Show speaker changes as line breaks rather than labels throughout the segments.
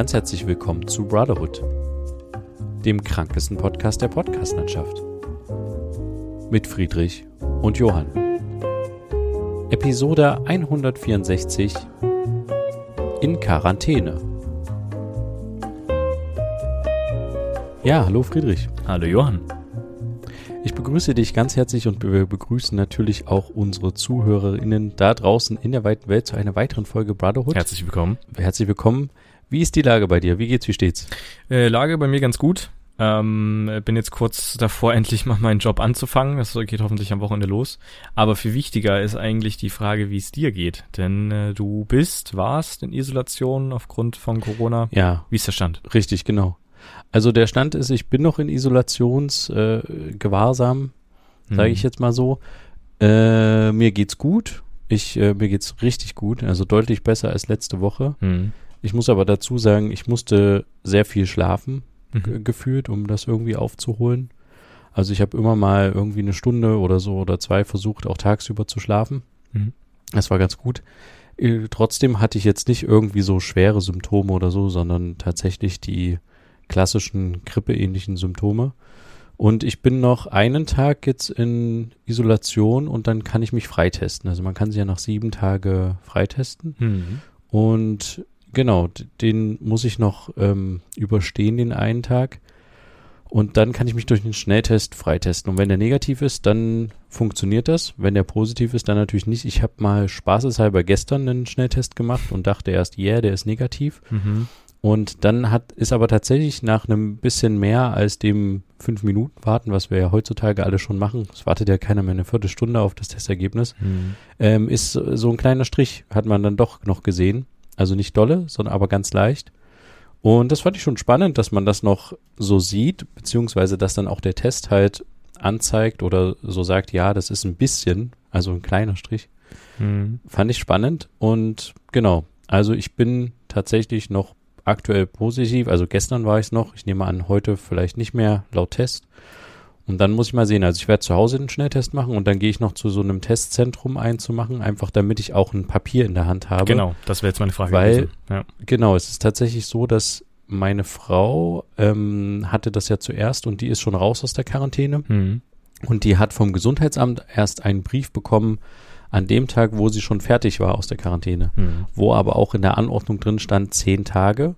ganz herzlich willkommen zu Brotherhood, dem krankesten Podcast der Podcastlandschaft. Mit Friedrich und Johann. Episode 164 in Quarantäne. Ja, hallo Friedrich.
Hallo Johann.
Ich begrüße dich ganz herzlich und wir begrüßen natürlich auch unsere ZuhörerInnen da draußen in der weiten Welt zu einer weiteren Folge Brotherhood.
Herzlich willkommen.
Herzlich willkommen. Wie ist die Lage bei dir? Wie geht's? Wie steht's?
Äh, Lage bei mir ganz gut. Ähm, bin jetzt kurz davor, endlich mal meinen Job anzufangen. Das geht hoffentlich am Wochenende los. Aber viel wichtiger ist eigentlich die Frage, wie es dir geht. Denn äh, du bist, warst in Isolation aufgrund von Corona.
Ja.
Wie ist der Stand?
Richtig, genau. Also der Stand ist, ich bin noch in Isolationsgewahrsam, äh, sage ich
Hm.
jetzt mal so. Äh, mir geht's gut. Ich, äh, mir geht's richtig gut, also deutlich besser als letzte Woche.
Hm.
Ich muss aber dazu sagen, ich musste sehr viel schlafen,
Mhm.
gefühlt, um das irgendwie aufzuholen. Also ich habe immer mal irgendwie eine Stunde oder so oder zwei versucht, auch tagsüber zu schlafen.
Mhm.
Das war ganz gut. Äh, Trotzdem hatte ich jetzt nicht irgendwie so schwere Symptome oder so, sondern tatsächlich die klassischen grippeähnlichen Symptome. Und ich bin noch einen Tag jetzt in Isolation und dann kann ich mich freitesten. Also man kann sich ja nach sieben Tage freitesten.
Hm.
Und genau, den muss ich noch ähm, überstehen, den einen Tag. Und dann kann ich mich durch den Schnelltest freitesten. Und wenn der negativ ist, dann funktioniert das. Wenn der positiv ist, dann natürlich nicht. Ich habe mal spaßeshalber gestern einen Schnelltest gemacht und dachte erst, yeah, der ist negativ.
Mhm.
Und dann hat, ist aber tatsächlich nach einem bisschen mehr als dem fünf Minuten warten, was wir ja heutzutage alle schon machen, es wartet ja keiner mehr eine Viertelstunde auf das Testergebnis,
Hm.
ähm, ist so ein kleiner Strich, hat man dann doch noch gesehen. Also nicht dolle, sondern aber ganz leicht. Und das fand ich schon spannend, dass man das noch so sieht, beziehungsweise dass dann auch der Test halt anzeigt oder so sagt, ja, das ist ein bisschen, also ein kleiner Strich.
Hm.
Fand ich spannend und genau, also ich bin tatsächlich noch aktuell positiv, also gestern war ich es noch, ich nehme an, heute vielleicht nicht mehr laut Test. Und dann muss ich mal sehen, also ich werde zu Hause einen Schnelltest machen und dann gehe ich noch zu so einem Testzentrum einzumachen, einfach damit ich auch ein Papier in der Hand habe.
Genau, das wäre jetzt meine Frage
Weil-.
Ja.
Genau, es ist tatsächlich so, dass meine Frau ähm, hatte das ja zuerst und die ist schon raus aus der Quarantäne.
Hm.
Und die hat vom Gesundheitsamt erst einen Brief bekommen an dem Tag, wo sie schon fertig war aus der Quarantäne.
Hm.
Wo aber auch in der Anordnung drin stand zehn Tage.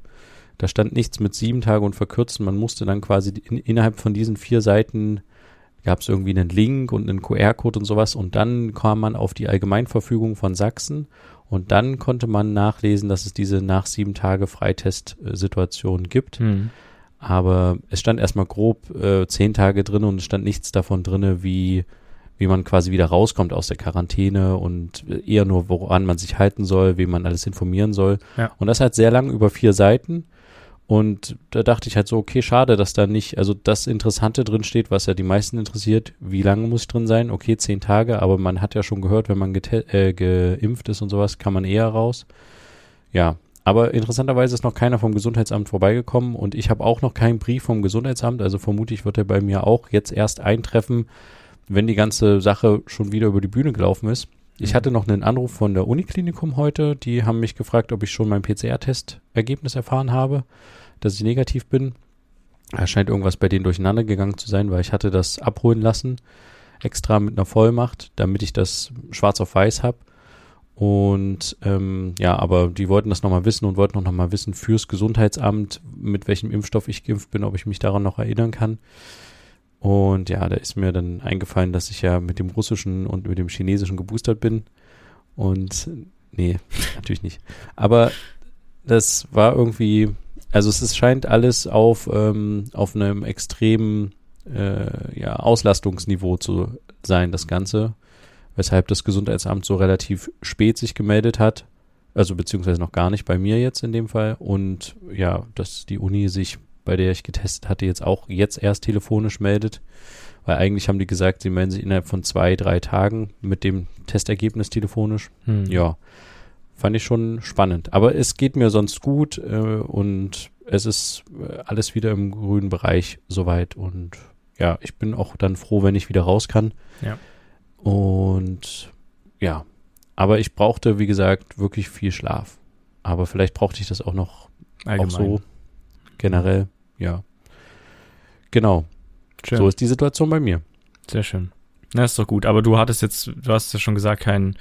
Da stand nichts mit sieben Tage und verkürzen. Man musste dann quasi in, innerhalb von diesen vier Seiten gab es irgendwie einen Link und einen QR-Code und sowas. Und dann kam man auf die Allgemeinverfügung von Sachsen. Und dann konnte man nachlesen, dass es diese nach sieben Tage Freitest-Situation gibt.
Hm.
Aber es stand erstmal grob äh, zehn Tage drin und es stand nichts davon drinne, wie, wie man quasi wieder rauskommt aus der Quarantäne und äh, eher nur, woran man sich halten soll, wie man alles informieren soll.
Ja.
Und das halt sehr lang über vier Seiten. Und da dachte ich halt so, okay, schade, dass da nicht, also das Interessante drin steht, was ja die meisten interessiert, wie lange muss ich drin sein? Okay, zehn Tage, aber man hat ja schon gehört, wenn man äh, geimpft ist und sowas, kann man eher raus. Ja, aber interessanterweise ist noch keiner vom Gesundheitsamt vorbeigekommen und ich habe auch noch keinen Brief vom Gesundheitsamt, also vermutlich wird er bei mir auch jetzt erst eintreffen, wenn die ganze Sache schon wieder über die Bühne gelaufen ist. Ich
Mhm.
hatte noch einen Anruf von der Uniklinikum heute, die haben mich gefragt, ob ich schon mein PCR-Testergebnis erfahren habe, dass ich negativ bin. Da scheint irgendwas bei denen durcheinander gegangen zu sein, weil ich hatte das abholen lassen, extra mit einer Vollmacht, damit ich das schwarz auf weiß habe. Und ähm, ja, aber die wollten das nochmal wissen und wollten auch nochmal wissen fürs Gesundheitsamt, mit welchem Impfstoff ich geimpft bin, ob ich mich daran noch erinnern kann. Und ja, da ist mir dann eingefallen, dass ich ja mit dem russischen und mit dem chinesischen geboostert bin. Und nee, natürlich nicht. Aber das war irgendwie, also es ist, scheint alles auf, ähm, auf einem extremen äh, ja, Auslastungsniveau zu sein, das Ganze. Weshalb das Gesundheitsamt so relativ spät sich gemeldet hat. Also beziehungsweise noch gar nicht bei mir jetzt in dem Fall. Und ja, dass die Uni sich, bei der ich getestet hatte, jetzt auch jetzt erst telefonisch meldet. Weil eigentlich haben die gesagt, sie melden sich innerhalb von zwei, drei Tagen mit dem Testergebnis telefonisch.
Hm.
Ja, fand ich schon spannend. Aber es geht mir sonst gut äh, und es ist äh, alles wieder im grünen Bereich soweit. Und ja, ich bin auch dann froh, wenn ich wieder raus kann.
Ja.
Und ja, aber ich brauchte, wie gesagt, wirklich viel Schlaf. Aber vielleicht brauchte ich das auch noch Allgemein. Auch so generell, ja. Genau. Schön. So ist die Situation bei mir.
Sehr schön. Na, ist doch gut. Aber du hattest jetzt, du hast ja schon gesagt, keinen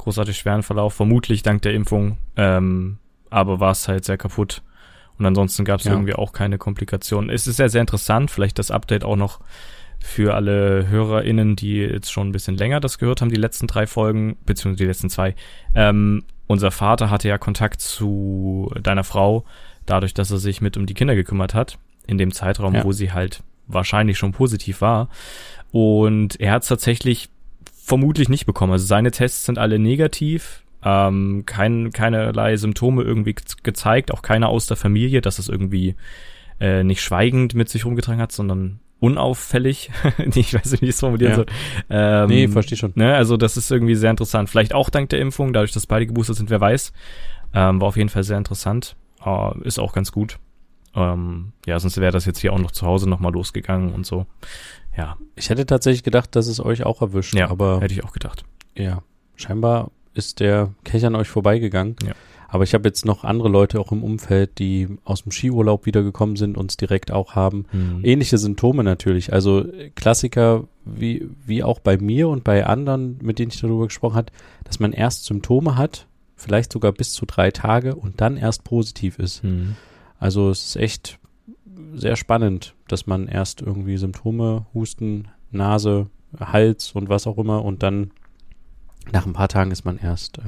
großartig schweren Verlauf, vermutlich dank der Impfung, ähm, aber war es halt sehr kaputt. Und ansonsten gab es ja. irgendwie auch keine Komplikationen. Es ist ja sehr interessant, vielleicht das Update auch noch für alle HörerInnen, die jetzt schon ein bisschen länger das gehört haben, die letzten drei Folgen, beziehungsweise die letzten zwei. Ähm, unser Vater hatte ja Kontakt zu deiner Frau, dadurch, dass er sich mit um die Kinder gekümmert hat, in dem Zeitraum, ja. wo sie halt wahrscheinlich schon positiv war. Und er hat es tatsächlich vermutlich nicht bekommen. Also seine Tests sind alle negativ, ähm, kein, keinerlei Symptome irgendwie gezeigt, auch keiner aus der Familie, dass es irgendwie äh, nicht schweigend mit sich rumgetragen hat, sondern unauffällig. ich weiß nicht, wie ich es formulieren ja. soll.
Ähm, nee, verstehe schon.
Ne, also das ist irgendwie sehr interessant. Vielleicht auch dank der Impfung, dadurch, dass beide geboostert sind, wer weiß. Ähm, war auf jeden Fall sehr interessant. Äh, ist auch ganz gut. Ähm, ja, sonst wäre das jetzt hier auch noch zu Hause nochmal losgegangen und so. Ja.
Ich hätte tatsächlich gedacht, dass es euch auch erwischt.
Ja,
aber
hätte ich auch gedacht.
Ja, scheinbar ist der Kelch an euch vorbeigegangen.
Ja.
Aber ich habe jetzt noch andere Leute auch im Umfeld, die aus dem Skiurlaub wiedergekommen sind und es direkt auch haben. Mhm. Ähnliche Symptome natürlich. Also Klassiker wie, wie auch bei mir und bei anderen, mit denen ich darüber gesprochen habe, dass man erst Symptome hat, vielleicht sogar bis zu drei Tage und dann erst positiv ist. Mhm. Also es ist echt sehr spannend, dass man erst irgendwie Symptome, Husten, Nase, Hals und was auch immer und dann nach ein paar Tagen ist man erst äh,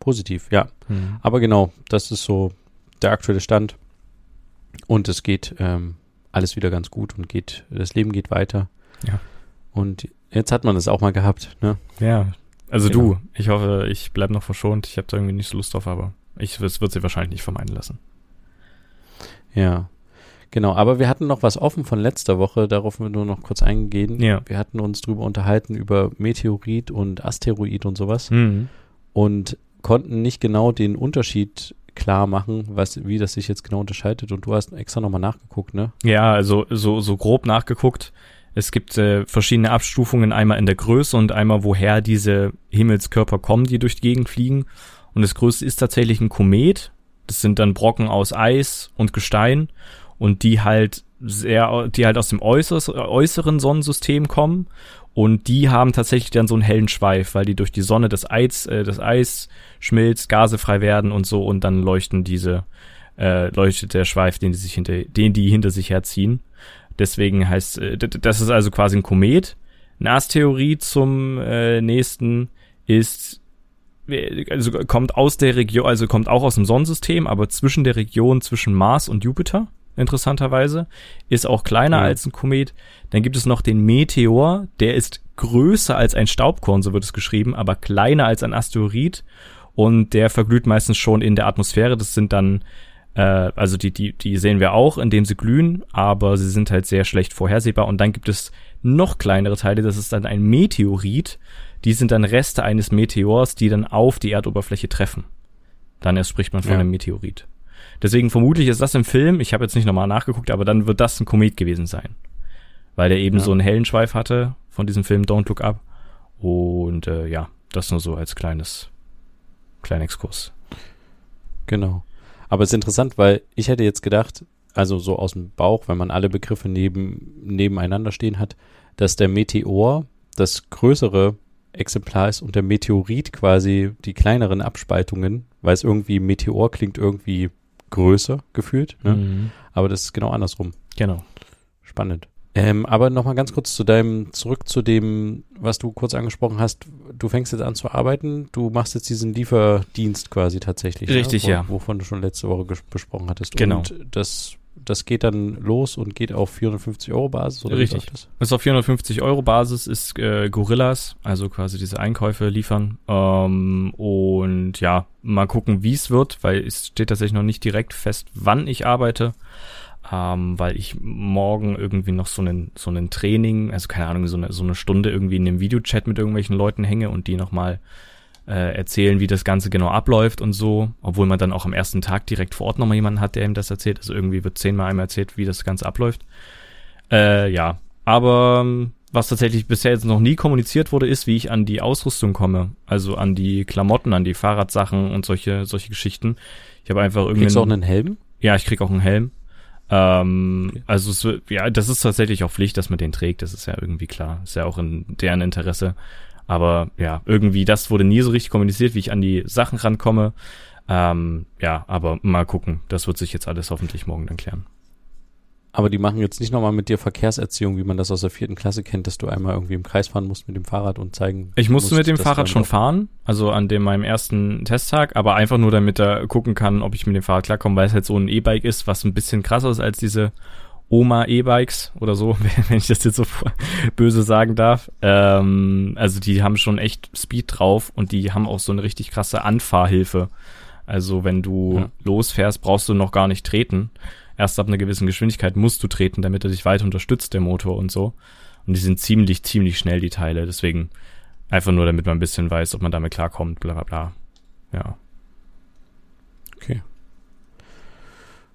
positiv, ja. Mhm. Aber genau, das ist so der aktuelle Stand. Und es geht ähm, alles wieder ganz gut und geht, das Leben geht weiter.
Ja.
Und jetzt hat man es auch mal gehabt, ne?
Ja. Also genau. du, ich hoffe, ich bleibe noch verschont. Ich habe da irgendwie nicht so Lust drauf, aber ich, es wird sie wahrscheinlich nicht vermeiden lassen.
Ja. Genau, aber wir hatten noch was offen von letzter Woche, darauf wir nur noch kurz eingehen.
Ja.
Wir hatten uns drüber unterhalten über Meteorit und Asteroid und sowas mhm. und konnten nicht genau den Unterschied klar machen, was, wie das sich jetzt genau unterscheidet. Und du hast extra nochmal nachgeguckt, ne?
Ja, also so, so grob nachgeguckt. Es gibt äh, verschiedene Abstufungen, einmal in der Größe und einmal woher diese Himmelskörper kommen, die durch die Gegend fliegen. Und das größte ist tatsächlich ein Komet. Das sind dann Brocken aus Eis und Gestein und die halt sehr, die halt aus dem äußeren Sonnensystem kommen und die haben tatsächlich dann so einen hellen Schweif, weil die durch die Sonne das Eis, äh, das Eis schmilzt, Gase frei werden und so und dann leuchten diese, äh, leuchtet der Schweif, den die sich hinter, den die hinter sich herziehen. Deswegen heißt, äh, das ist also quasi ein Komet. Nas-Theorie zum äh, nächsten ist also kommt aus der Region, also kommt auch aus dem Sonnensystem, aber zwischen der Region zwischen Mars und Jupiter interessanterweise, ist auch kleiner mhm. als ein Komet. Dann gibt es noch den Meteor, der ist größer als ein Staubkorn, so wird es geschrieben, aber kleiner als ein Asteroid und der verglüht meistens schon in der Atmosphäre. Das sind dann, äh, also die, die, die sehen wir auch, indem sie glühen, aber sie sind halt sehr schlecht vorhersehbar. Und dann gibt es noch kleinere Teile, das ist dann ein Meteorit. Die sind dann Reste eines Meteors, die dann auf die Erdoberfläche treffen. Dann erst spricht man von ja. einem Meteorit. Deswegen vermutlich ist das im Film, ich habe jetzt nicht nochmal nachgeguckt, aber dann wird das ein Komet gewesen sein. Weil der eben ja. so einen hellen Schweif hatte von diesem Film Don't Look Up. Und äh, ja, das nur so als kleines, kleiner Exkurs.
Genau. Aber es ist interessant, weil ich hätte jetzt gedacht, also so aus dem Bauch, wenn man alle Begriffe neben, nebeneinander stehen hat, dass der Meteor das größere Exemplar ist und der Meteorit quasi die kleineren Abspaltungen, weil es irgendwie Meteor klingt irgendwie größer gefühlt. Ne? Mhm. Aber das ist genau andersrum.
Genau.
Spannend. Ähm, aber nochmal ganz kurz zu deinem, zurück zu dem, was du kurz angesprochen hast. Du fängst jetzt an zu arbeiten, du machst jetzt diesen Lieferdienst quasi tatsächlich.
Ne? Richtig,
ne?
ja.
Wovon du schon letzte Woche besprochen hattest.
Genau.
Und das das geht dann los und geht auf 450 Euro Basis
oder Richtig. Das? ist auf 450 Euro Basis ist äh, Gorillas, also quasi diese Einkäufe liefern. Ähm, und ja, mal gucken, wie es wird, weil es steht tatsächlich noch nicht direkt fest, wann ich arbeite. Ähm, weil ich morgen irgendwie noch so einen so einen Training, also keine Ahnung, so eine so eine Stunde irgendwie in einem Videochat mit irgendwelchen Leuten hänge und die nochmal äh, erzählen, wie das Ganze genau abläuft und so, obwohl man dann auch am ersten Tag direkt vor Ort nochmal jemanden hat, der ihm das erzählt. Also irgendwie wird zehnmal einmal erzählt, wie das Ganze abläuft. Äh, ja, aber ähm, was tatsächlich bisher jetzt noch nie kommuniziert wurde, ist, wie ich an die Ausrüstung komme. Also an die Klamotten, an die Fahrradsachen und solche, solche Geschichten. Ich habe einfach irgendwie.
Kriegst du auch einen Helm?
Ja, ich krieg auch einen Helm. Ähm, okay. Also es, ja, das ist tatsächlich auch Pflicht, dass man den trägt. Das ist ja irgendwie klar. Ist ja auch in deren Interesse. Aber ja, irgendwie das wurde nie so richtig kommuniziert, wie ich an die Sachen rankomme. Ähm, ja, aber mal gucken. Das wird sich jetzt alles hoffentlich morgen dann klären.
Aber die machen jetzt nicht nochmal mit dir Verkehrserziehung, wie man das aus der vierten Klasse kennt, dass du einmal irgendwie im Kreis fahren musst mit dem Fahrrad und zeigen.
Ich musste musst, mit dem Fahrrad schon fahren, also an dem meinem ersten Testtag, aber einfach nur damit er gucken kann, ob ich mit dem Fahrrad klarkomme, weil es halt so ein E-Bike ist, was ein bisschen krasser ist als diese Oma-E-Bikes oder so, wenn ich das jetzt so böse sagen darf. Ähm, also die haben schon echt Speed drauf und die haben auch so eine richtig krasse Anfahrhilfe. Also wenn du ja. losfährst, brauchst du noch gar nicht treten erst ab einer gewissen Geschwindigkeit musst du treten, damit er dich weiter unterstützt, der Motor und so. Und die sind ziemlich, ziemlich schnell, die Teile. Deswegen einfach nur, damit man ein bisschen weiß, ob man damit klarkommt, bla bla bla. Ja.
Okay.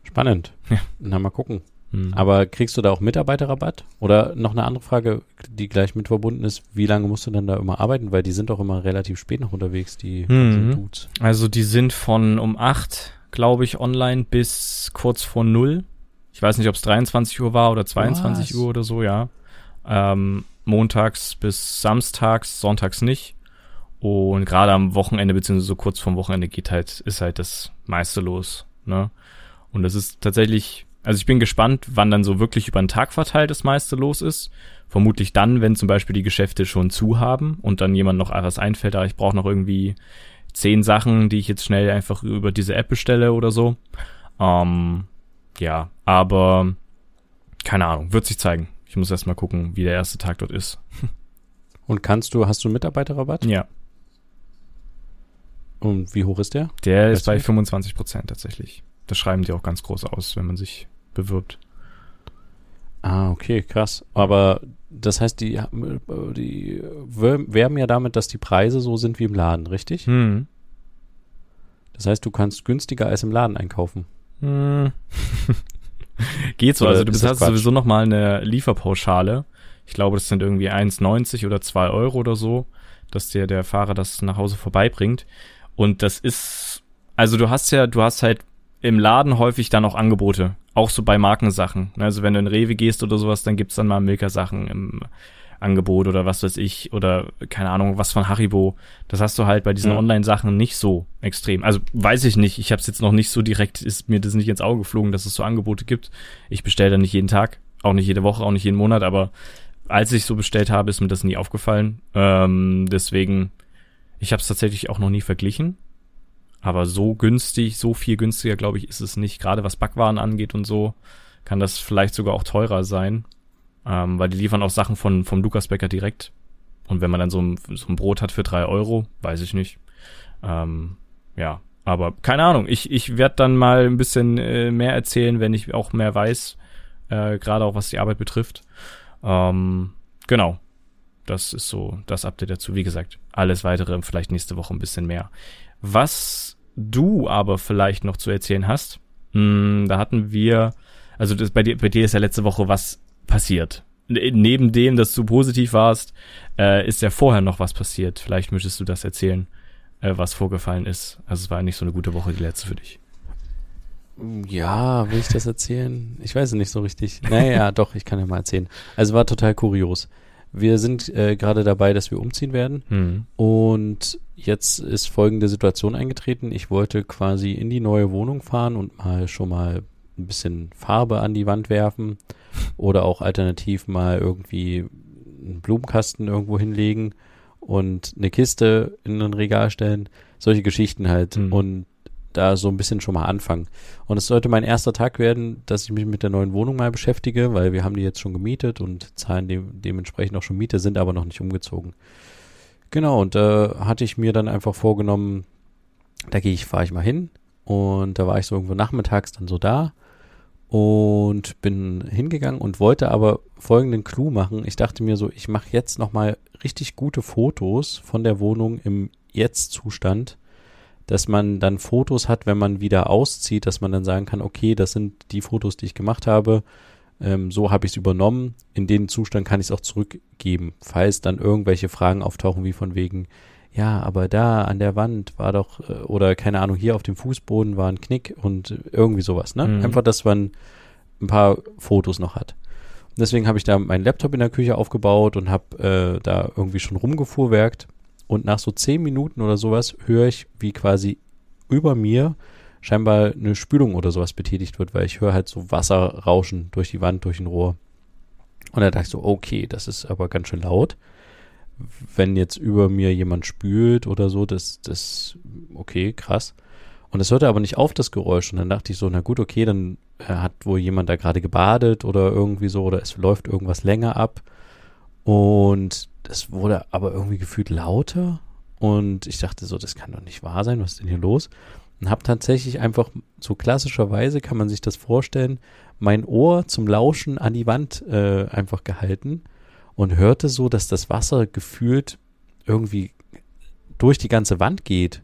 Spannend. Ja. Na, mal gucken. Hm. Aber kriegst du da auch Mitarbeiterrabatt? Oder noch eine andere Frage, die gleich mit verbunden ist, wie lange musst du denn da immer arbeiten? Weil die sind doch immer relativ spät noch unterwegs, die
mhm. Dudes. Also die sind von um acht glaube ich, online bis kurz vor null. Ich weiß nicht, ob es 23 Uhr war oder 22 Was? Uhr oder so, ja. Ähm, montags bis samstags, sonntags nicht. Und gerade am Wochenende, beziehungsweise so kurz vorm Wochenende geht halt, ist halt das meiste los, ne? Und das ist tatsächlich, also ich bin gespannt, wann dann so wirklich über den Tag verteilt das meiste los ist. Vermutlich dann, wenn zum Beispiel die Geschäfte schon zu haben und dann jemand noch was einfällt, aber ich brauche noch irgendwie zehn Sachen, die ich jetzt schnell einfach über diese App bestelle oder so. Ähm, ja, aber keine Ahnung, wird sich zeigen. Ich muss erst mal gucken, wie der erste Tag dort ist.
Und kannst du, hast du Mitarbeiterrabatt?
Ja.
Und wie hoch ist der?
Der weißt ist bei 25 Prozent tatsächlich. Das schreiben die auch ganz groß aus, wenn man sich bewirbt.
Ah, okay, krass. Aber das heißt, die, die werben ja damit, dass die Preise so sind wie im Laden, richtig? Hm. Das heißt, du kannst günstiger als im Laden einkaufen. Hm.
Geht so. Oder also du bezahlst sowieso nochmal eine Lieferpauschale. Ich glaube, das sind irgendwie 1,90 oder 2 Euro oder so, dass dir der Fahrer das nach Hause vorbeibringt. Und das ist, also du hast ja, du hast halt im Laden häufig dann auch Angebote. Auch so bei Markensachen. Also wenn du in Rewe gehst oder sowas, dann gibt's dann mal Milka-Sachen im Angebot oder was weiß ich oder keine Ahnung, was von Haribo. Das hast du halt bei diesen ja. Online-Sachen nicht so extrem. Also weiß ich nicht. Ich habe es jetzt noch nicht so direkt, ist mir das nicht ins Auge geflogen, dass es so Angebote gibt. Ich bestelle da nicht jeden Tag, auch nicht jede Woche, auch nicht jeden Monat, aber als ich so bestellt habe, ist mir das nie aufgefallen. Ähm, deswegen, ich habe es tatsächlich auch noch nie verglichen. Aber so günstig, so viel günstiger, glaube ich, ist es nicht. Gerade was Backwaren angeht und so, kann das vielleicht sogar auch teurer sein. Ähm, weil die liefern auch Sachen von, vom Lukas Bäcker direkt. Und wenn man dann so ein, so ein Brot hat für drei Euro, weiß ich nicht. Ähm, ja, aber keine Ahnung. Ich, ich werde dann mal ein bisschen äh, mehr erzählen, wenn ich auch mehr weiß. Äh, Gerade auch was die Arbeit betrifft. Ähm, genau. Das ist so das Update dazu. Wie gesagt, alles weitere vielleicht nächste Woche ein bisschen mehr. Was du aber vielleicht noch zu erzählen hast. Hm, da hatten wir, also das, bei, dir, bei dir ist ja letzte Woche was passiert. Neben dem, dass du positiv warst, äh, ist ja vorher noch was passiert. Vielleicht möchtest du das erzählen, äh, was vorgefallen ist. Also es war nicht so eine gute Woche, die letzte für dich.
Ja, will ich das erzählen? Ich weiß es nicht so richtig. Naja, doch, ich kann ja mal erzählen. Also war total kurios. Wir sind äh, gerade dabei, dass wir umziehen werden. Mhm. Und jetzt ist folgende Situation eingetreten. Ich wollte quasi in die neue Wohnung fahren und mal schon mal ein bisschen Farbe an die Wand werfen oder auch alternativ mal irgendwie einen Blumenkasten irgendwo hinlegen und eine Kiste in ein Regal stellen. Solche Geschichten halt. Mhm. Und da so ein bisschen schon mal anfangen. Und es sollte mein erster Tag werden, dass ich mich mit der neuen Wohnung mal beschäftige, weil wir haben die jetzt schon gemietet und zahlen de dementsprechend auch schon Miete, sind aber noch nicht umgezogen. Genau, und da äh, hatte ich mir dann einfach vorgenommen, da gehe ich, fahre ich mal hin. Und da war ich so irgendwo nachmittags dann so da und bin hingegangen und wollte aber folgenden Clou machen. Ich dachte mir so, ich mache jetzt nochmal richtig gute Fotos von der Wohnung im Jetzt-Zustand dass man dann Fotos hat, wenn man wieder auszieht, dass man dann sagen kann, okay, das sind die Fotos, die ich gemacht habe, ähm, so habe ich es übernommen, in den Zustand kann ich es auch zurückgeben, falls dann irgendwelche Fragen auftauchen, wie von wegen, ja, aber da an der Wand war doch, äh, oder keine Ahnung, hier auf dem Fußboden war ein Knick und irgendwie sowas, ne?
Mhm.
Einfach, dass man ein paar Fotos noch hat. Und deswegen habe ich da meinen Laptop in der Küche aufgebaut und habe äh, da irgendwie schon rumgefuhrwerkt. Und nach so zehn Minuten oder sowas höre ich, wie quasi über mir scheinbar eine Spülung oder sowas betätigt wird, weil ich höre halt so Wasser rauschen durch die Wand, durch ein Rohr. Und da dachte ich so, okay, das ist aber ganz schön laut. Wenn jetzt über mir jemand spült oder so, das, das, okay, krass. Und es hörte aber nicht auf, das Geräusch. Und dann dachte ich so, na gut, okay, dann äh, hat wohl jemand da gerade gebadet oder irgendwie so, oder es läuft irgendwas länger ab. Und das wurde aber irgendwie gefühlt lauter. Und ich dachte so, das kann doch nicht wahr sein, was ist denn hier los? Und habe tatsächlich einfach, so klassischerweise kann man sich das vorstellen, mein Ohr zum Lauschen an die Wand äh, einfach gehalten und hörte so, dass das Wasser gefühlt irgendwie durch die ganze Wand geht.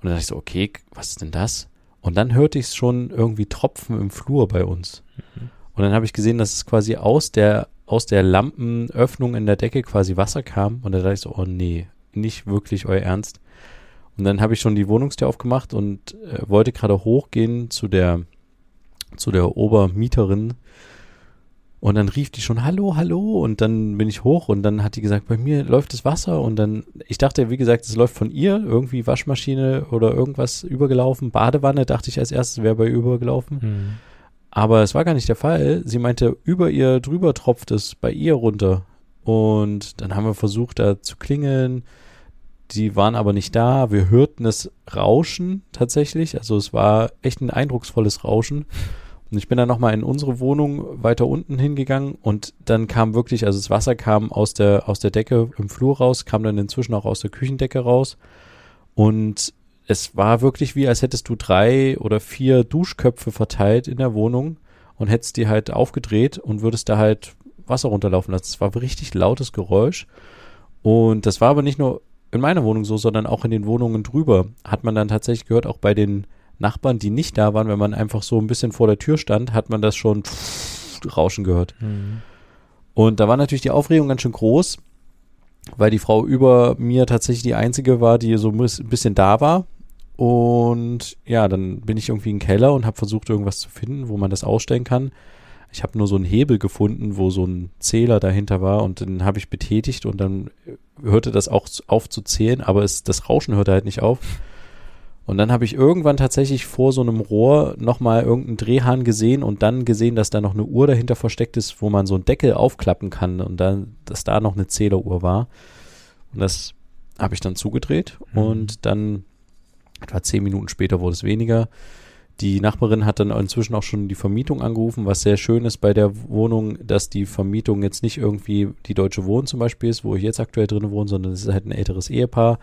Und dann dachte ich so, okay, was ist denn das? Und dann hörte ich es schon irgendwie tropfen im Flur bei uns. Und dann habe ich gesehen, dass es quasi aus der, aus der Lampenöffnung in der Decke quasi Wasser kam. Und da dachte ich so, oh nee, nicht wirklich euer Ernst. Und dann habe ich schon die Wohnungstür aufgemacht und äh, wollte gerade hochgehen zu der, zu der Obermieterin. Und dann rief die schon, hallo, hallo. Und dann bin ich hoch und dann hat die gesagt, bei mir läuft das Wasser. Und dann, ich dachte, wie gesagt, es läuft von ihr, irgendwie Waschmaschine oder irgendwas übergelaufen. Badewanne, dachte ich als erstes, wäre bei ihr übergelaufen.
Mhm.
Aber es war gar nicht der Fall. Sie meinte, über ihr drüber tropft es bei ihr runter. Und dann haben wir versucht, da zu klingeln. Die waren aber nicht da. Wir hörten es rauschen tatsächlich. Also es war echt ein eindrucksvolles Rauschen. Und ich bin dann nochmal in unsere Wohnung weiter unten hingegangen und dann kam wirklich, also das Wasser kam aus der, aus der Decke im Flur raus, kam dann inzwischen auch aus der Küchendecke raus. Und es war wirklich wie, als hättest du drei oder vier Duschköpfe verteilt in der Wohnung und hättest die halt aufgedreht und würdest da halt Wasser runterlaufen lassen. Es war ein richtig lautes Geräusch. Und das war aber nicht nur in meiner Wohnung so, sondern auch in den Wohnungen drüber. Hat man dann tatsächlich gehört, auch bei den Nachbarn, die nicht da waren, wenn man einfach so ein bisschen vor der Tür stand, hat man das schon rauschen gehört.
Mhm.
Und da war natürlich die Aufregung ganz schön groß, weil die Frau über mir tatsächlich die einzige war, die so ein bisschen da war. Und ja, dann bin ich irgendwie im Keller und habe versucht, irgendwas zu finden, wo man das ausstellen kann. Ich habe nur so einen Hebel gefunden, wo so ein Zähler dahinter war und den habe ich betätigt und dann hörte das auch auf zu zählen, aber es, das Rauschen hörte halt nicht auf. Und dann habe ich irgendwann tatsächlich vor so einem Rohr nochmal irgendeinen Drehhahn gesehen und dann gesehen, dass da noch eine Uhr dahinter versteckt ist, wo man so einen Deckel aufklappen kann und dann, dass da noch eine Zähleruhr war. Und das habe ich dann zugedreht
Mhm.
und dann etwa zehn Minuten später wurde es weniger. Die Nachbarin hat dann inzwischen auch schon die Vermietung angerufen, was sehr schön ist bei der Wohnung, dass die Vermietung jetzt nicht irgendwie die Deutsche Wohnen zum Beispiel ist, wo ich jetzt aktuell drin wohne, sondern es ist halt ein älteres Ehepaar,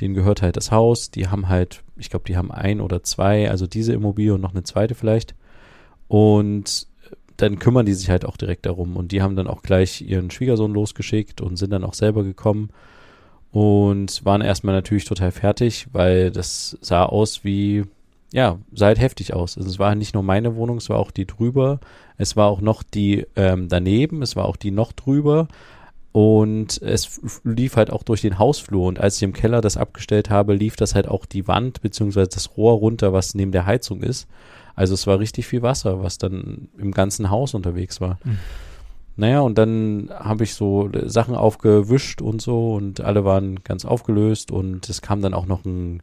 denen gehört halt das Haus, die haben halt, ich glaube, die haben ein oder zwei, also diese Immobilie und noch eine zweite vielleicht. Und dann kümmern die sich halt auch direkt darum. Und die haben dann auch gleich ihren Schwiegersohn losgeschickt und sind dann auch selber gekommen und waren erstmal natürlich total fertig, weil das sah aus wie, ja, sah halt heftig aus. Also es war nicht nur meine Wohnung, es war auch die drüber, es war auch noch die ähm, daneben, es war auch die noch drüber und es lief halt auch durch den Hausflur und als ich im Keller das abgestellt habe, lief das halt auch die Wand beziehungsweise das Rohr runter, was neben der Heizung ist. Also es war richtig viel Wasser, was dann im ganzen Haus unterwegs war.
Mhm.
Naja, und dann habe ich so Sachen aufgewischt und so und alle waren ganz aufgelöst und es kam dann auch noch ein,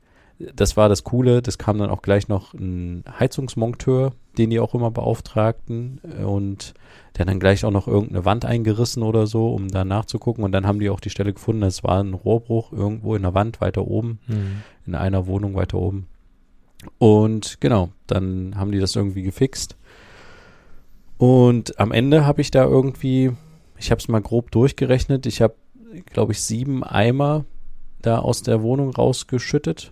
das war das Coole, das kam dann auch gleich noch ein Heizungsmonteur, den die auch immer beauftragten äh, und der dann gleich auch noch irgendeine Wand eingerissen oder so, um da nachzugucken und dann haben die auch die Stelle gefunden, es war ein Rohrbruch irgendwo in der Wand weiter oben,
Mhm.
in einer Wohnung weiter oben. Und genau, dann haben die das irgendwie gefixt. Und am Ende habe ich da irgendwie, ich habe es mal grob durchgerechnet, ich habe, glaube ich, sieben Eimer da aus der Wohnung rausgeschüttet,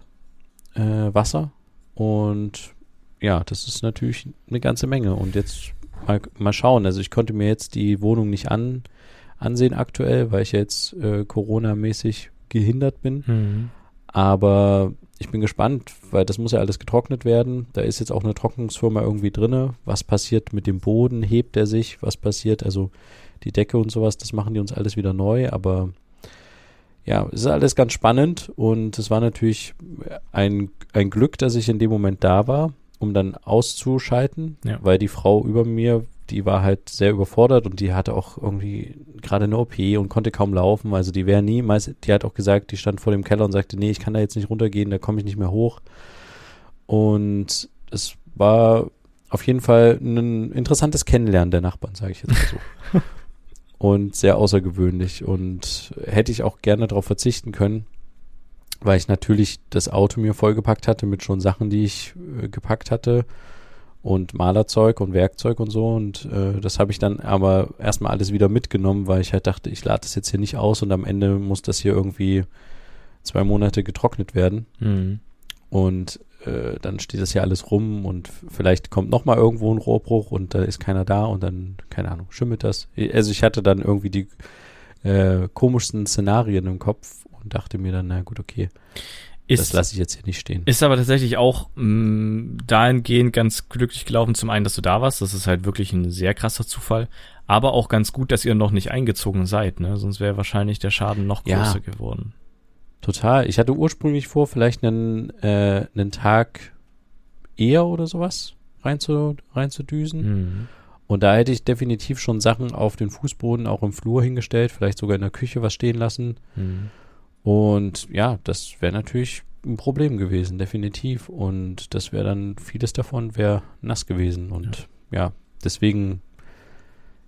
äh, Wasser. Und ja, das ist natürlich eine ganze Menge. Und jetzt mal, mal schauen. Also ich konnte mir jetzt die Wohnung nicht an, ansehen aktuell, weil ich jetzt äh, Corona-mäßig gehindert bin.
Mhm.
Aber ich bin gespannt, weil das muss ja alles getrocknet werden. Da ist jetzt auch eine Trocknungsfirma irgendwie drinne. Was passiert mit dem Boden? Hebt er sich? Was passiert? Also die Decke und sowas, das machen die uns alles wieder neu. Aber ja, es ist alles ganz spannend und es war natürlich ein, ein Glück, dass ich in dem Moment da war, um dann auszuschalten,
Ja.
weil die Frau über mir, die war halt sehr überfordert und die hatte auch irgendwie gerade eine OP und konnte kaum laufen. Also die wäre niemals, die hat auch gesagt, die stand vor dem Keller und sagte, nee, ich kann da jetzt nicht runtergehen, da komme ich nicht mehr hoch. Und es war auf jeden Fall ein interessantes Kennenlernen der Nachbarn, sage ich jetzt mal so. und sehr außergewöhnlich und hätte ich auch gerne darauf verzichten können, weil ich natürlich das Auto mir vollgepackt hatte mit schon Sachen, die ich äh, gepackt hatte und Malerzeug und Werkzeug und so und äh, das habe ich dann aber erstmal alles wieder mitgenommen, weil ich halt dachte, ich lade das jetzt hier nicht aus und am Ende muss das hier irgendwie zwei Monate getrocknet werden
Mhm.
und äh, dann steht das ja alles rum und vielleicht kommt noch mal irgendwo ein Rohrbruch und da ist keiner da und dann, keine Ahnung, schimmelt das. Also ich hatte dann irgendwie die äh, komischsten Szenarien im Kopf und dachte mir dann, na gut, okay, das
Ist,
lasse ich jetzt hier nicht stehen.
ist aber tatsächlich auch mh, dahingehend ganz glücklich gelaufen. Zum einen, dass du da warst. Das ist halt wirklich ein sehr krasser Zufall. Aber auch ganz gut, dass ihr noch nicht eingezogen seid. Ne? Sonst wäre wahrscheinlich der Schaden noch
Ja.
größer geworden.
Total. Ich hatte ursprünglich vor, vielleicht einen, äh, einen Tag eher oder sowas reinzu, reinzudüsen.
Mhm.
Und da hätte ich definitiv schon Sachen auf den Fußboden, auch im Flur hingestellt, vielleicht sogar in der Küche was stehen lassen.
Mhm.
Und ja, das wäre natürlich ein Problem gewesen, definitiv. Und das wäre dann, vieles davon wäre nass gewesen. Und ja. deswegen,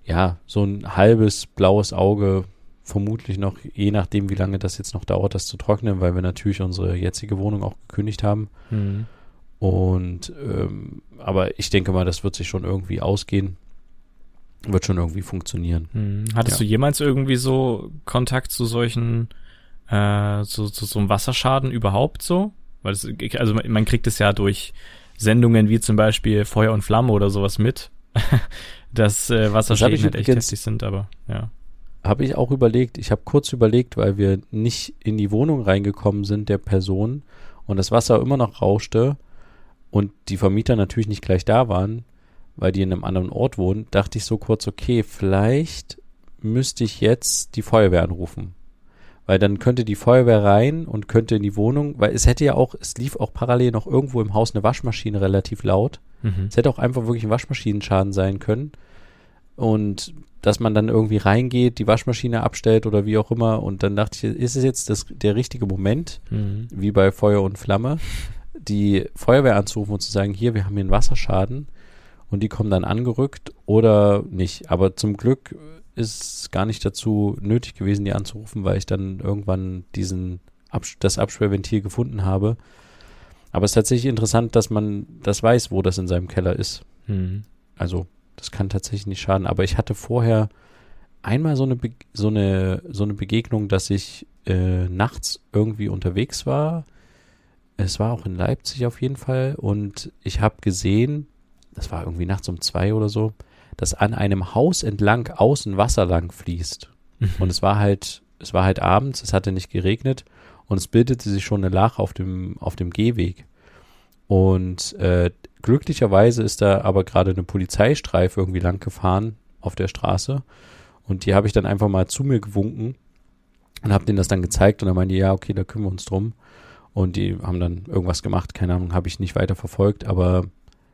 ja, so ein halbes blaues Auge vermutlich noch, je nachdem, wie lange das jetzt noch dauert, das zu trocknen, weil wir natürlich unsere jetzige Wohnung auch gekündigt haben.
Mhm.
Und ähm, aber ich denke mal, das wird sich schon irgendwie ausgehen. Wird schon irgendwie funktionieren.
Mhm. Hattest
Ja.
du jemals irgendwie so Kontakt zu solchen, äh, zu, zu so einem Wasserschaden überhaupt so? Weil es, also man kriegt es ja durch Sendungen wie zum Beispiel Feuer und Flamme oder sowas mit, dass äh, Wasserschäden halt echt heftig sind, aber ja.
Habe ich auch überlegt, ich habe kurz überlegt, weil wir nicht in die Wohnung reingekommen sind der Person und das Wasser immer noch rauschte und die Vermieter natürlich nicht gleich da waren, weil die in einem anderen Ort wohnen, dachte ich so kurz, okay, vielleicht müsste ich jetzt die Feuerwehr anrufen. Weil dann könnte die Feuerwehr rein und könnte in die Wohnung, weil es hätte ja auch, es lief auch parallel noch irgendwo im Haus eine Waschmaschine relativ laut.
Mhm.
Es hätte auch einfach wirklich ein Waschmaschinenschaden sein können. Und dass man dann irgendwie reingeht, die Waschmaschine abstellt oder wie auch immer. Und dann dachte ich, ist es jetzt das, der richtige Moment,
Mhm.
wie bei Feuer und Flamme, die Feuerwehr anzurufen und zu sagen, hier, wir haben hier einen Wasserschaden. Und die kommen dann angerückt oder nicht. Aber zum Glück ist gar nicht dazu nötig gewesen, die anzurufen, weil ich dann irgendwann diesen Abs das Absperrventil gefunden habe. Aber es ist tatsächlich interessant, dass man das weiß, wo das in seinem Keller ist.
Mhm.
Also, das kann tatsächlich nicht schaden. Aber ich hatte vorher einmal so eine, Be so eine, so eine Begegnung, dass ich äh, nachts irgendwie unterwegs war. Es war auch in Leipzig auf jeden Fall. Und ich habe gesehen, das war irgendwie nachts um zwei oder so, dass an einem Haus entlang außen Wasser lang fließt. Und es war halt, es war halt abends, es hatte nicht geregnet und es bildete sich schon eine Lache auf dem, auf dem Gehweg. Und äh, glücklicherweise ist da aber gerade eine Polizeistreife irgendwie lang gefahren auf der Straße. Und die habe ich dann einfach mal zu mir gewunken und habe denen das dann gezeigt. Und dann meinte die, ja, okay, da kümmern wir uns drum. Und die haben dann irgendwas gemacht, keine Ahnung, habe ich nicht weiter verfolgt, aber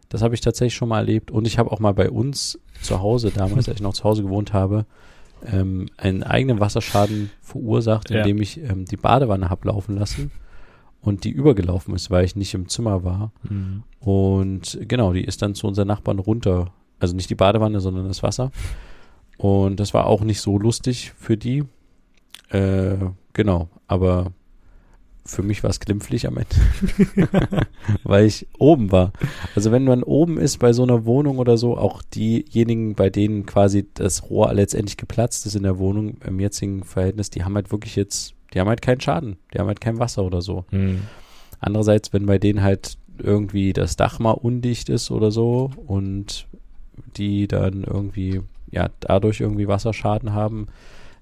das habe ich tatsächlich schon mal erlebt. Und ich habe auch mal bei uns zu Hause, damals, als ich noch zu Hause gewohnt habe, ähm, einen eigenen Wasserschaden verursacht,
Ja.
indem ich ähm, die Badewanne habe laufen lassen und die übergelaufen ist, weil ich nicht im Zimmer war.
Mhm.
Und genau, die ist dann zu unseren Nachbarn runter. Also nicht die Badewanne, sondern das Wasser. Und das war auch nicht so lustig für die. Äh, genau, aber für mich war es glimpflich am Ende, weil ich oben war. Also wenn man oben ist bei so einer Wohnung oder so, auch diejenigen, bei denen quasi das Rohr letztendlich geplatzt ist in der Wohnung im jetzigen Verhältnis, die haben halt wirklich jetzt, die haben halt keinen Schaden, die haben halt kein Wasser oder so.
Mhm.
Andererseits, wenn bei denen halt irgendwie das Dach mal undicht ist oder so und die dann irgendwie, ja, dadurch irgendwie Wasserschaden haben,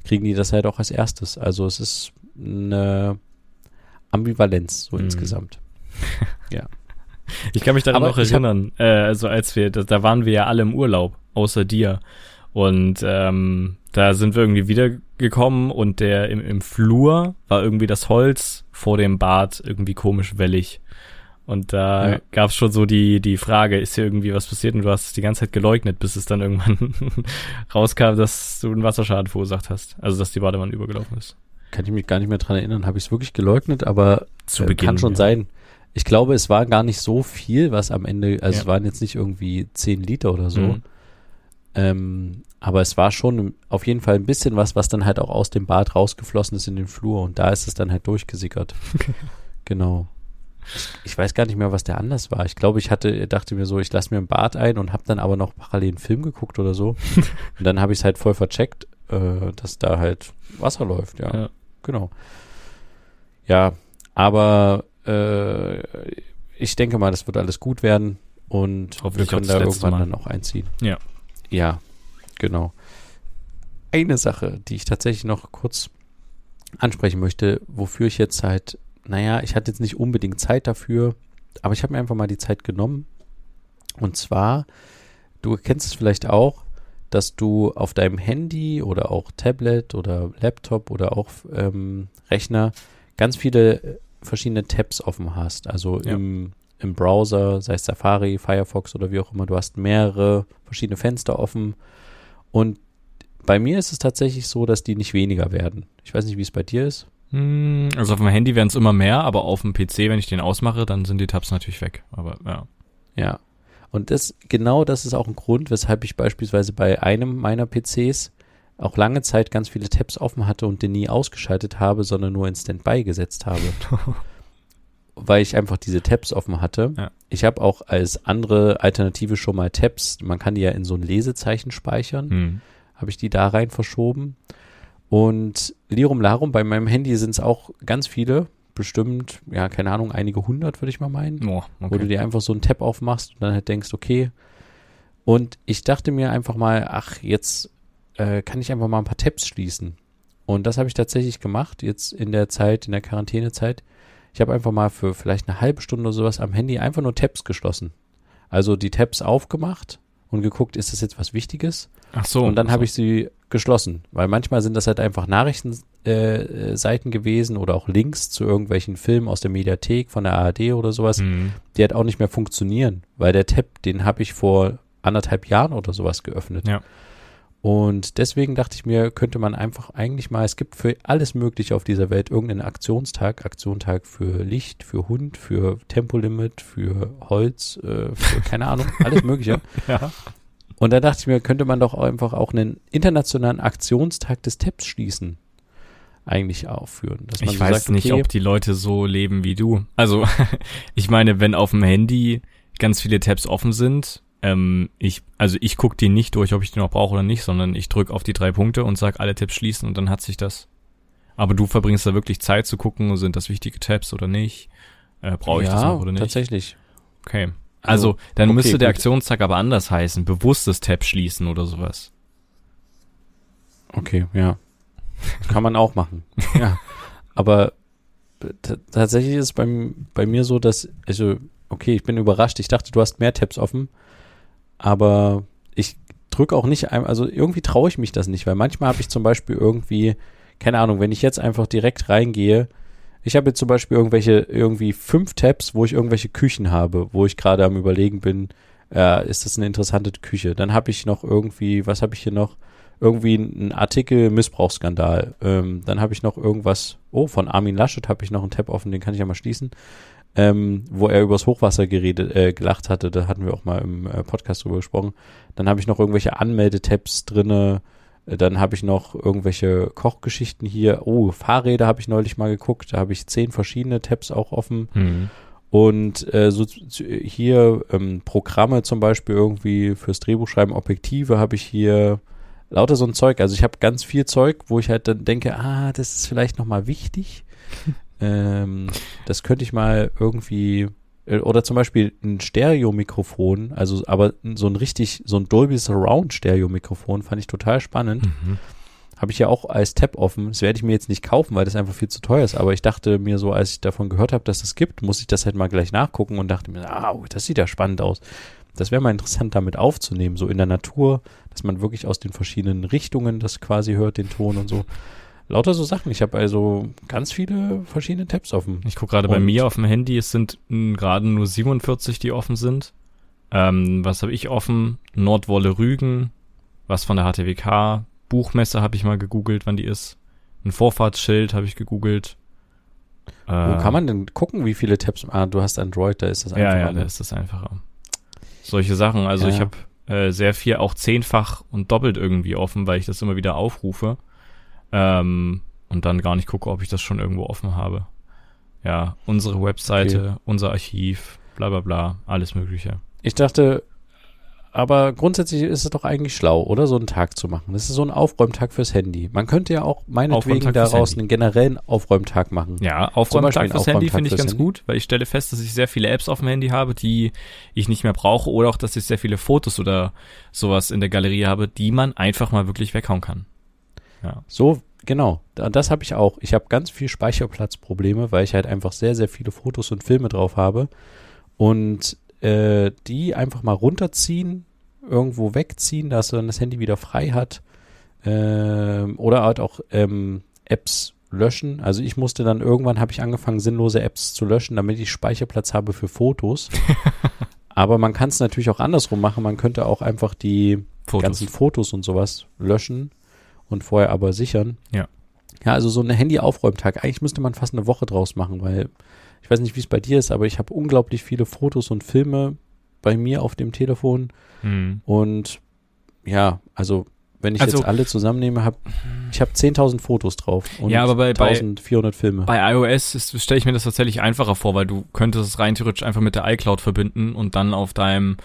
kriegen die das halt auch als erstes. Also es ist eine Ambivalenz so
Mhm.
insgesamt.
Ich kann mich daran
Aber
noch
hab-
erinnern, äh, also als wir, da, da waren wir ja alle im Urlaub, außer dir. Und ähm, Da sind wir irgendwie wiedergekommen und der im, im Flur war irgendwie das Holz vor dem Bad irgendwie komisch wellig. Und da ja. gab es schon so die, die Frage, ist hier irgendwie was passiert? Und du hast es die ganze Zeit geleugnet, bis es dann irgendwann rauskam, dass du einen Wasserschaden verursacht hast. Also, dass die Badewanne übergelaufen ist.
Kann ich mich gar nicht mehr dran erinnern, habe ich es wirklich geleugnet, aber Zu äh, Beginn, kann schon ja. sein. Ich glaube, es war gar nicht so viel, was am Ende, also ja. es waren jetzt nicht irgendwie 10 Liter oder so. Mhm. Ähm, aber es war schon auf jeden Fall ein bisschen was, was dann halt auch aus dem Bad rausgeflossen ist in den Flur und da ist es dann halt durchgesickert. genau. Ich, ich, weiß gar nicht mehr, was der anders war. Ich glaube, ich hatte, dachte mir so, ich lasse mir ein Bad ein und habe dann aber noch parallel einen Film geguckt oder so. und dann habe ich es halt voll vercheckt, äh, dass da halt Wasser läuft, ja. ja. Genau. Ja, aber äh, ich denke mal, das wird alles gut werden und wir können da irgendwann mal. dann auch einziehen.
Ja.
Ja, genau. Eine Sache, die ich tatsächlich noch kurz ansprechen möchte, wofür ich jetzt halt, naja, ich hatte jetzt nicht unbedingt Zeit dafür, aber ich habe mir einfach mal die Zeit genommen. Und zwar, du kennst es vielleicht auch, dass du auf deinem Handy oder auch Tablet oder Laptop oder auch ähm, Rechner ganz viele verschiedene Tabs offen hast. Also ja. im im Browser, sei es Safari, Firefox oder wie auch immer, du hast mehrere verschiedene Fenster offen. Und bei mir ist es tatsächlich so, dass die nicht weniger werden. Ich weiß nicht, wie es bei dir ist.
Hm, also auf dem Handy werden es immer mehr, aber auf dem PC, wenn ich den ausmache, dann sind die Tabs natürlich weg. Aber ja.
Ja. Und das, genau das ist auch ein Grund, weshalb ich beispielsweise bei einem meiner PCs auch lange Zeit ganz viele Tabs offen hatte und den nie ausgeschaltet habe, sondern nur in Standby gesetzt habe. weil ich einfach diese Tabs offen hatte. Ja. Ich habe auch als andere Alternative schon mal Tabs, man kann die ja in so ein Lesezeichen speichern, hm. habe ich die da rein verschoben. Und Lirum Larum, bei meinem Handy sind es auch ganz viele, bestimmt, ja, keine Ahnung, einige hundert, würde ich mal meinen. Oh, okay. Wo du dir einfach so einen Tab aufmachst und dann halt denkst, okay. Und ich dachte mir einfach mal, ach, jetzt äh, kann ich einfach mal ein paar Tabs schließen. Und das habe ich tatsächlich gemacht, jetzt in der Zeit, in der Quarantänezeit. Ich habe einfach mal für vielleicht eine halbe Stunde oder sowas am Handy einfach nur Tabs geschlossen. Also die Tabs aufgemacht und geguckt, ist das jetzt was Wichtiges?
Ach so.
Und dann
so.
habe ich sie geschlossen, weil manchmal sind das halt einfach Nachrichtenseiten äh, gewesen oder auch Links zu irgendwelchen Filmen aus der Mediathek von der ARD oder sowas, mhm. die halt auch nicht mehr funktionieren, weil der Tab, den habe ich vor anderthalb Jahren oder sowas geöffnet.
Ja.
Und deswegen dachte ich mir, könnte man einfach eigentlich mal, es gibt für alles Mögliche auf dieser Welt irgendeinen Aktionstag, Aktionstag für Licht, für Hund, für Tempolimit, für Holz, äh, für keine Ahnung, alles Mögliche.
ja.
Und da dachte ich mir, könnte man doch einfach auch einen internationalen Aktionstag des Tabs schließen eigentlich aufführen.
ich so weiß sagt, nicht, okay, ob die Leute so leben wie du. Also, ich meine, wenn auf dem Handy ganz viele Tabs offen sind, ähm, ich, also ich gucke die nicht durch, ob ich die noch brauche oder nicht, sondern ich drücke auf die drei Punkte und sag alle Tabs schließen und dann hat sich das. Aber du verbringst da wirklich Zeit zu gucken, sind das wichtige Tabs oder nicht? Äh, Brauche ich ja, das noch oder nicht?
tatsächlich.
Okay. Also, also dann okay, müsste der gut. Aktionstag aber anders heißen. Bewusstes Tab schließen oder sowas.
Okay, ja. Kann man auch machen. ja. Aber tatsächlich ist es bei, bei mir so, dass, also, okay, ich bin überrascht. Ich dachte, du hast mehr Tabs offen aber ich drücke auch nicht, also irgendwie traue ich mich das nicht, weil manchmal habe ich zum Beispiel irgendwie, keine Ahnung, wenn ich jetzt einfach direkt reingehe, ich habe jetzt zum Beispiel irgendwelche, irgendwie fünf Tabs, wo ich irgendwelche Küchen habe, wo ich gerade am überlegen bin, äh, ist das eine interessante Küche. Dann habe ich noch irgendwie, was habe ich hier noch? Irgendwie ein Artikel Missbrauchsskandal. Ähm, dann habe ich noch irgendwas, oh, von Armin Laschet habe ich noch einen Tab offen, den kann ich ja mal schließen ähm, wo er übers Hochwasser geredet, äh, gelacht hatte. Da hatten wir auch mal im äh, Podcast drüber gesprochen. Dann habe ich noch irgendwelche Anmeldetabs drinne. Äh, dann habe ich noch irgendwelche Kochgeschichten hier. Oh, Fahrräder habe ich neulich mal geguckt. Da habe ich zehn verschiedene Tabs auch offen. Mhm. Und äh, so hier ähm, Programme zum Beispiel irgendwie fürs Drehbuchschreiben, Objektive habe ich hier lauter so ein Zeug. Also ich habe ganz viel Zeug, wo ich halt dann denke, ah, das ist vielleicht nochmal wichtig. Ähm, das könnte ich mal irgendwie äh, oder zum Beispiel ein Stereo-Mikrofon, also aber so ein richtig, so ein Dolby Surround Stereo-Mikrofon fand ich total spannend. Mhm. habe ich ja auch als Tab offen. Das werde ich mir jetzt nicht kaufen, weil das einfach viel zu teuer ist. Aber ich dachte mir so, als ich davon gehört habe, dass es das gibt, muss ich das halt mal gleich nachgucken und dachte mir, ah, das sieht ja spannend aus. Das wäre mal interessant, damit aufzunehmen, so in der Natur, dass man wirklich aus den verschiedenen Richtungen das quasi hört, den Ton und so. Lauter so Sachen. Ich habe also ganz viele verschiedene Tabs offen.
Ich gucke gerade bei mir auf dem Handy, es sind gerade nur 47, die offen sind. Ähm, was habe ich offen? Nordwolle Rügen, was von der HTWK, Buchmesse habe ich mal gegoogelt, wann die ist. Ein Vorfahrtsschild habe ich gegoogelt.
Wo äh, kann man denn gucken, wie viele Tabs? Ah, du hast Android, da ist das
einfacher. Ja, ja, da ist das einfacher. Solche Sachen. Also ja. ich habe äh, sehr viel auch zehnfach und doppelt irgendwie offen, weil ich das immer wieder aufrufe. Ähm, und dann gar nicht gucke, ob ich das schon irgendwo offen habe. Ja, unsere Webseite, okay. unser Archiv, bla bla bla, alles Mögliche.
Ich dachte, aber grundsätzlich ist es doch eigentlich schlau, oder? So einen Tag zu machen. Das ist so ein Aufräumtag fürs Handy. Man könnte ja auch meinetwegen daraus einen generellen Aufräumtag machen.
Ja, Aufräumtag fürs Handy finde ich ganz Handy. gut, weil ich stelle fest, dass ich sehr viele Apps auf dem Handy habe, die ich nicht mehr brauche oder auch, dass ich sehr viele Fotos oder sowas in der Galerie habe, die man einfach mal wirklich weghauen kann.
Ja. So, genau. Das habe ich auch. Ich habe ganz viel Speicherplatzprobleme, weil ich halt einfach sehr, sehr viele Fotos und Filme drauf habe. Und äh, die einfach mal runterziehen, irgendwo wegziehen, dass dann das Handy wieder frei hat. Ähm, oder halt auch ähm, Apps löschen. Also ich musste dann irgendwann habe ich angefangen, sinnlose Apps zu löschen, damit ich Speicherplatz habe für Fotos. Aber man kann es natürlich auch andersrum machen. Man könnte auch einfach die Fotos. ganzen Fotos und sowas löschen und vorher aber sichern.
Ja.
Ja, also so ein Handy-Aufräumtag. Eigentlich müsste man fast eine Woche draus machen, weil ich weiß nicht, wie es bei dir ist, aber ich habe unglaublich viele Fotos und Filme bei mir auf dem Telefon. Hm. Und ja, also wenn ich also, jetzt alle zusammennehme, habe ich habe 10.000 Fotos drauf
und ja, aber bei,
1.400 Filme.
Bei iOS stelle ich mir das tatsächlich einfacher vor, weil du könntest es rein theoretisch einfach mit der iCloud verbinden und dann auf deinem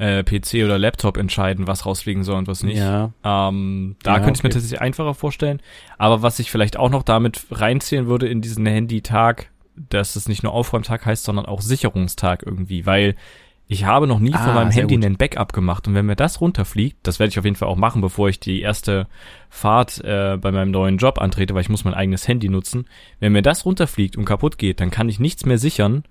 äh, PC oder Laptop entscheiden, was rausfliegen soll und was nicht.
Ja.
Ähm, da ja, könnte ich mir tatsächlich einfacher vorstellen. Aber was ich vielleicht auch noch damit reinzählen würde in diesen Handy-Tag, dass es nicht nur Aufräumtag heißt, sondern auch Sicherungstag irgendwie, weil ich habe noch nie ah, von meinem Handy gut. einen Backup gemacht und wenn mir das runterfliegt, das werde ich auf jeden Fall auch machen, bevor ich die erste Fahrt äh, bei meinem neuen Job antrete, weil ich muss mein eigenes Handy nutzen. Wenn mir das runterfliegt und kaputt geht, dann kann ich nichts mehr sichern.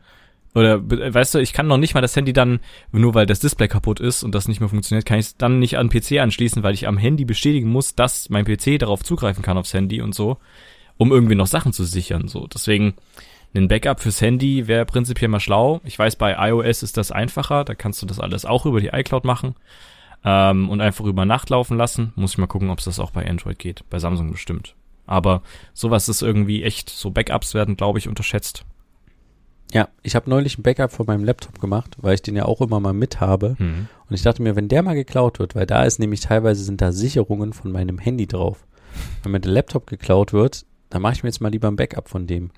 Oder weißt du, ich kann noch nicht mal das Handy dann, nur weil das Display kaputt ist und das nicht mehr funktioniert, kann ich es dann nicht an PC anschließen, weil ich am Handy bestätigen muss, dass mein PC darauf zugreifen kann aufs Handy und so, um irgendwie noch Sachen zu sichern. So, deswegen ein Backup fürs Handy wäre prinzipiell mal schlau. Ich weiß, bei iOS ist das einfacher. Da kannst du das alles auch über die iCloud machen ähm, und einfach über Nacht laufen lassen. Muss ich mal gucken, ob es das auch bei Android geht. Bei Samsung bestimmt. Aber sowas ist irgendwie echt, so Backups werden, glaube ich, unterschätzt.
Ja, ich habe neulich ein Backup von meinem Laptop gemacht, weil ich den ja auch immer mal mit habe. Mhm. Und ich dachte mir, wenn der mal geklaut wird, weil da ist nämlich teilweise sind da Sicherungen von meinem Handy drauf. Wenn mir der Laptop geklaut wird, dann mache ich mir jetzt mal lieber ein Backup von dem.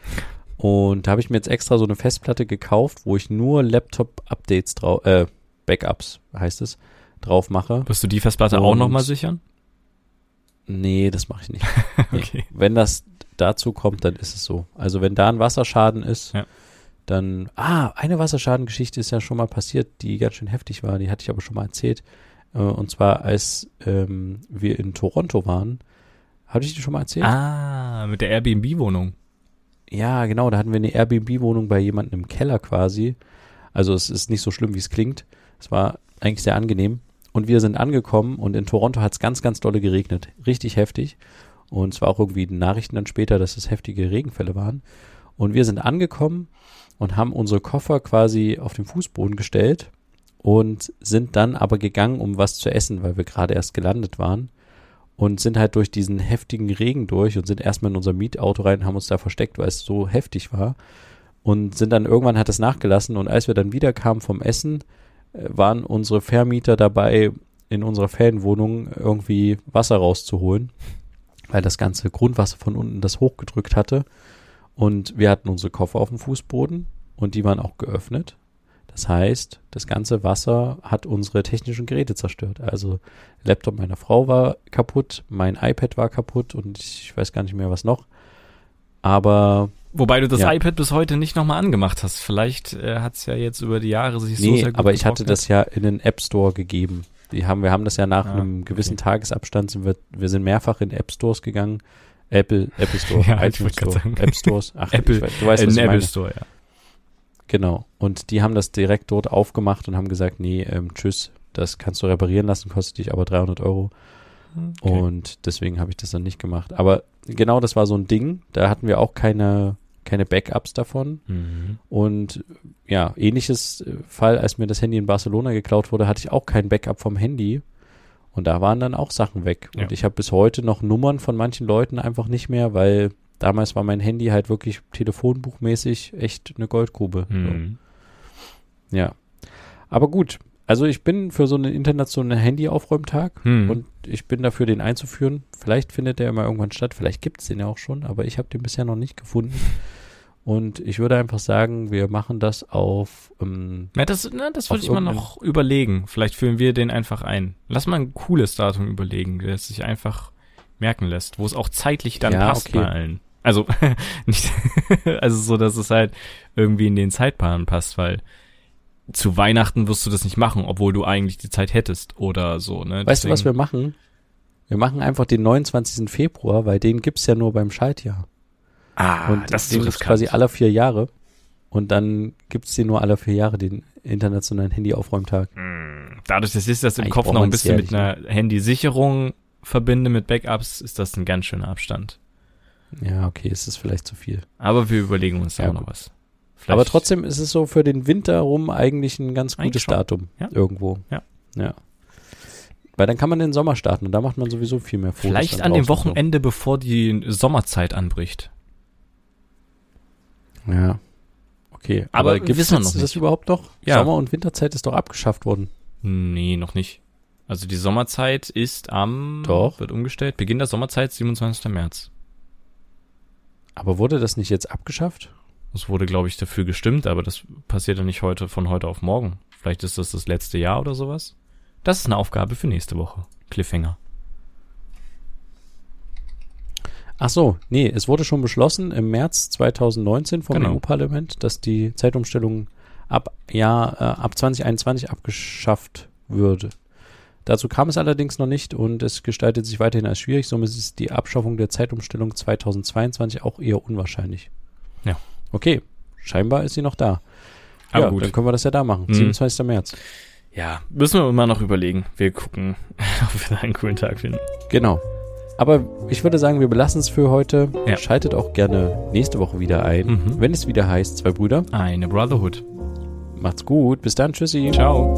Und da habe ich mir jetzt extra so eine Festplatte gekauft, wo ich nur Laptop-Updates drauf, äh, Backups heißt es, drauf mache.
Wirst du die Festplatte Und auch nochmal sichern?
Nee, das mache ich nicht. okay. Wenn das dazu kommt, dann ist es so. Also wenn da ein Wasserschaden ist, ja. Dann, ah, eine Wasserschadengeschichte ist ja schon mal passiert, die ganz schön heftig war, die hatte ich aber schon mal erzählt. Äh, und zwar, als ähm, wir in Toronto waren, hatte ich die schon mal erzählt?
Ah, mit der Airbnb-Wohnung.
Ja, genau, da hatten wir eine Airbnb-Wohnung bei jemandem im Keller quasi. Also es ist nicht so schlimm, wie es klingt. Es war eigentlich sehr angenehm. Und wir sind angekommen und in Toronto hat es ganz, ganz dolle geregnet. Richtig heftig. Und es war auch irgendwie Nachrichten dann später, dass es heftige Regenfälle waren. Und wir sind angekommen und haben unsere Koffer quasi auf den Fußboden gestellt und sind dann aber gegangen, um was zu essen, weil wir gerade erst gelandet waren und sind halt durch diesen heftigen Regen durch und sind erstmal in unser Mietauto rein, haben uns da versteckt, weil es so heftig war und sind dann irgendwann hat es nachgelassen und als wir dann wieder kamen vom Essen, äh, waren unsere Vermieter dabei, in unserer Ferienwohnung irgendwie Wasser rauszuholen, weil das ganze Grundwasser von unten das hochgedrückt hatte und wir hatten unsere Koffer auf dem Fußboden und die waren auch geöffnet das heißt, das ganze Wasser hat unsere technischen Geräte zerstört. Also Laptop meiner Frau war kaputt, mein iPad war kaputt und ich weiß gar nicht mehr was noch. Aber
Wobei du das ja. iPad bis heute nicht nochmal angemacht hast. Vielleicht äh, hat es ja jetzt über die Jahre sich
nee, so sehr gut aber ich hatte das ja in den App Store gegeben. Die haben, wir haben das ja nach
Ah,
einem gewissen
okay.
Tagesabstand sind wir, wir sind mehrfach in App Stores gegangen. Apple, Apple Store,
Ja,
iTunes Store,
sagen.
App Stores. Ach,
Apple,
weiß, du weißt,
Äh,
was
ein
ich
Apple
meine.
Store, ja.
Genau. Und die haben das direkt dort aufgemacht und haben gesagt, nee, ähm, tschüss, das kannst du reparieren lassen, kostet dich aber 300 Euro.
Okay.
Und deswegen habe ich das dann nicht gemacht. Aber genau das war so ein Ding. Da hatten wir auch keine, keine Backups davon.
Mhm.
Und ja, ähnliches äh, Fall, als mir das Handy in Barcelona geklaut wurde, hatte ich auch kein Backup vom Handy. Und da waren dann auch Sachen weg.
Ja.
Und ich habe bis heute noch Nummern von manchen Leuten einfach nicht mehr, weil damals war mein Handy halt wirklich telefonbuchmäßig echt eine Goldgrube.
Mhm.
So. Ja. Aber gut. Also ich bin für so einen internationalen Handyaufräumtag
Mhm.
und ich bin dafür, den einzuführen. Vielleicht findet der immer irgendwann statt, vielleicht gibt es den ja auch schon, aber ich habe den bisher noch nicht gefunden. Und ich würde einfach sagen, wir machen das auf, ähm,
Ja, das, na, das
Auf
würde ich mal noch überlegen. Vielleicht führen wir den einfach ein. Lass mal ein cooles Datum überlegen, das sich einfach merken lässt, wo es auch zeitlich dann
Ja,
passt
okay.
bei allen. Also nicht, also so, dass es halt irgendwie in den Zeitplan passt, weil zu Weihnachten wirst du das nicht machen, obwohl du eigentlich die Zeit hättest oder so. Ne?
weißt du, was wir
Deswegen-
machen? Wir machen einfach den 29. Februar, weil den gibt's ja nur beim Schaltjahr.
Ah,
und
das ist so riskant.
quasi alle vier Jahre. Und dann gibt's den nur alle vier Jahre, den internationalen Handyaufräumtag.
Hm, Dadurch, dass ich das im
Eigentlich
Kopf noch ein bisschen mit
jährlich,
einer Handysicherung verbinde, mit Backups, ist das ein ganz schöner Abstand.
Ja, okay, es ist vielleicht zu viel.
Aber wir überlegen uns da
Ja,
auch noch was. Vielleicht-
Aber trotzdem ist es so für den Winter rum eigentlich ein ganz gutes. Datum.
Ja.
Irgendwo.
Ja.
Ja. Weil dann kann man den Sommer starten und da macht man sowieso viel mehr Fotos.
Vielleicht an dem Wochenende, bevor die Sommerzeit anbricht.
Ja. Okay.
Aber
Aber,
wissen wir noch
das
nicht.
überhaupt noch?
Ja.
Sommer- und Winterzeit ist doch abgeschafft worden.
Nee, noch nicht. Also die Sommerzeit ist am...
Doch.
Wird umgestellt. Beginn der Sommerzeit 27. März.
Aber wurde das nicht jetzt abgeschafft?
Es wurde, glaube ich, dafür gestimmt, aber das passiert ja nicht heute von heute auf morgen. Vielleicht ist das das letzte Jahr oder sowas. Das ist eine Aufgabe für nächste Woche. Cliffhanger.
Ach so, nee, es wurde schon beschlossen im März 2019 vom
Genau.
EU-Parlament, dass die Zeitumstellung ab Jahr äh, ab 2021 abgeschafft würde. Dazu kam es allerdings noch nicht und es gestaltet sich weiterhin als schwierig. Somit ist die Abschaffung der Zeitumstellung 2022 auch eher unwahrscheinlich.
Ja.
Okay, scheinbar ist sie noch da.
Aber
ja,
gut.
dann können wir das ja da machen.
Mhm.
27. März.
Ja, müssen wir immer noch überlegen. Wir gucken, ob wir da einen coolen Tag finden.
Genau. Aber ich würde sagen, wir belassen es für heute.
Ja.
Schaltet auch gerne nächste Woche wieder ein,
Mhm.
wenn es wieder heißt, zwei Brüder.
Eine Brotherhood.
Macht's gut. Bis dann. Tschüssi.
Ciao.